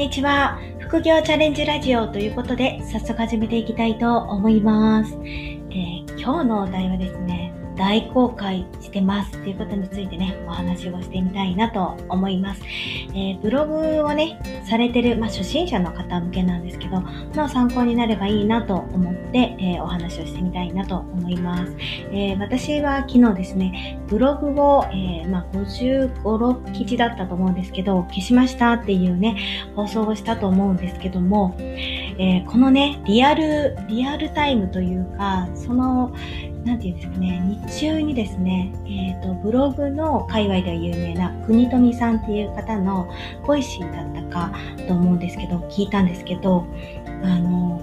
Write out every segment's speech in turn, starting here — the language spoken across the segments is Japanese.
にちは。副業チャレンジラジオということで、早速始めていきたいと思います。えー、今日のお題はですね、大公開してますっていうことについてね、お話をしてみたいなと思います。えー、ブログをね、されてる、まあ、初心者の方向けなんですけど、の参考になればいいなと思って、えー、お話をしてみたいなと思います。えー、私は昨日ですね、ブログを、えまあ、55、6記事だったと思うんですけど、消しましたっていうね、放送をしたと思うんですけども、このね、リアル、リアルタイムというか、その、なんていうんですかね、日中にですね、えっ、ー、と、ブログの界隈では有名な国富さんっていう方の Voicy だったかと思うんですけど、聞いたんですけど、あの、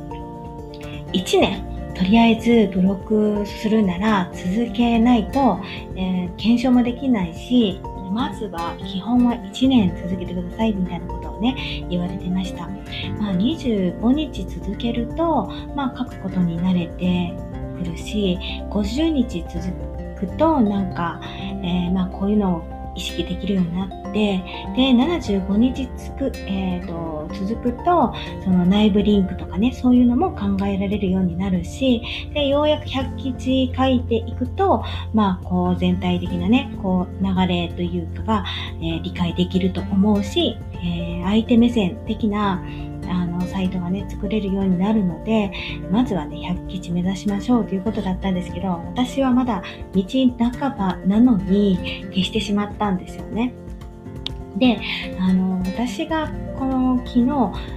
1年、とりあえずブログするなら続けないと、えー、検証もできないし、まずは基本は1年続けてくださいみたいなことをね、言われてました。まあ、25日続けると、まあ、書くことに慣れて、くるし50日続くとなんか、えー、まあこういうのを意識できるようになってで75日つく、えーと、続くとその内部リンクとかねそういうのも考えられるようになるしでようやく100記事書いていくとまあこう全体的なねこう流れというかが、えー、理解できると思うし、えー、相手目線的なあサイトがね作れるようになるのでまずはね100基地目指しましょうということだったんですけど私はまだ道半ばなのに消してしまったんですよね。で、あの、私がこの昨日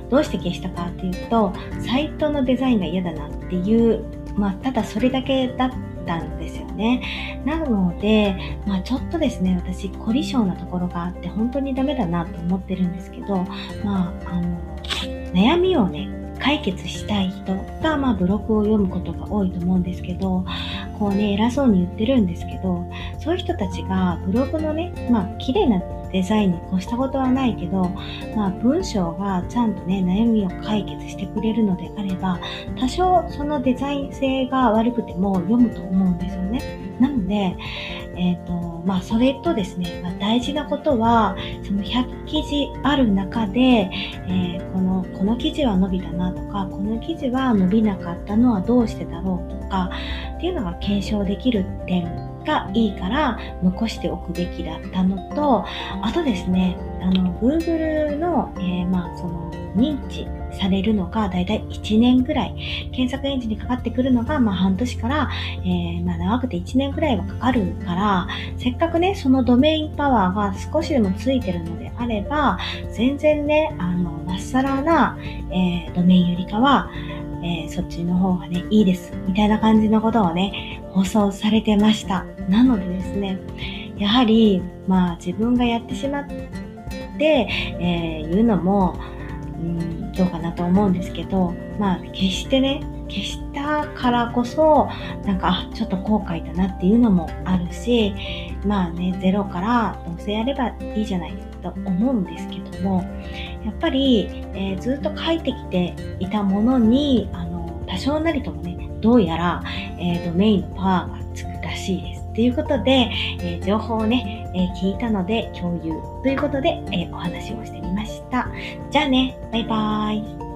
どうして消したかっていうと、サイトのデザインが嫌だなっていう、まあ、ただそれだけだったんですよね。なので、まあ、ちょっとですね、私、凝り性なところがあって、本当にダメだなと思ってるんですけど、まあ、あの、悩みをね、解決したい人が、まあ、ブログを読むことが多いと思うんですけど、こうね、偉そうに言ってるんですけど、そういう人たちがブログのね、まあ、綺麗なデザインに越したことはないけど、まあ、文章がちゃんとね、悩みを解決してくれるのであれば、多少そのデザイン性が悪くても読むと思うんですよね。なので、え、ー、と、まあ、それとですね、まあ、大事なことは、その100記事ある中で、えー、この、記事は伸びたなとか、この記事は伸びなかったのはどうしてだろうとか、っていうのが検証できる点がいいから残しておくべきだったのと、あとですね、あの、Google の、えー、まあ、その、認知されるのがだいたい1年ぐらい、検索エンジンにかかってくるのが、まあ、半年から、えー、まあ、長くて1年ぐらいはかかるから、せっかくね、そのドメインパワーが少しでもついてるのであれば、全然ね、あの、まっさらな、えー、ドメインよりかは、えー、そっちの方がね、いいです。みたいな感じのことをね、放送されてました。なのでですね、やはり、まあ自分がやってしまって、えー、言うのも、どうかなと思うんですけど、まあ決してね、消したからこそ、なんか、ちょっと後悔だなっていうのもあるし、まあね、ゼロからどうせやればいいじゃないと思うんですけども、やっぱり、えー、ずっと書いてきていたものに、あの、多少なりともね、どうやら、えー、ドメインのパワーがつくらしいです。ということで、えー、情報をね、えー、聞いたので共有ということで、えお話をしてみました。じゃあね、バイバーイ。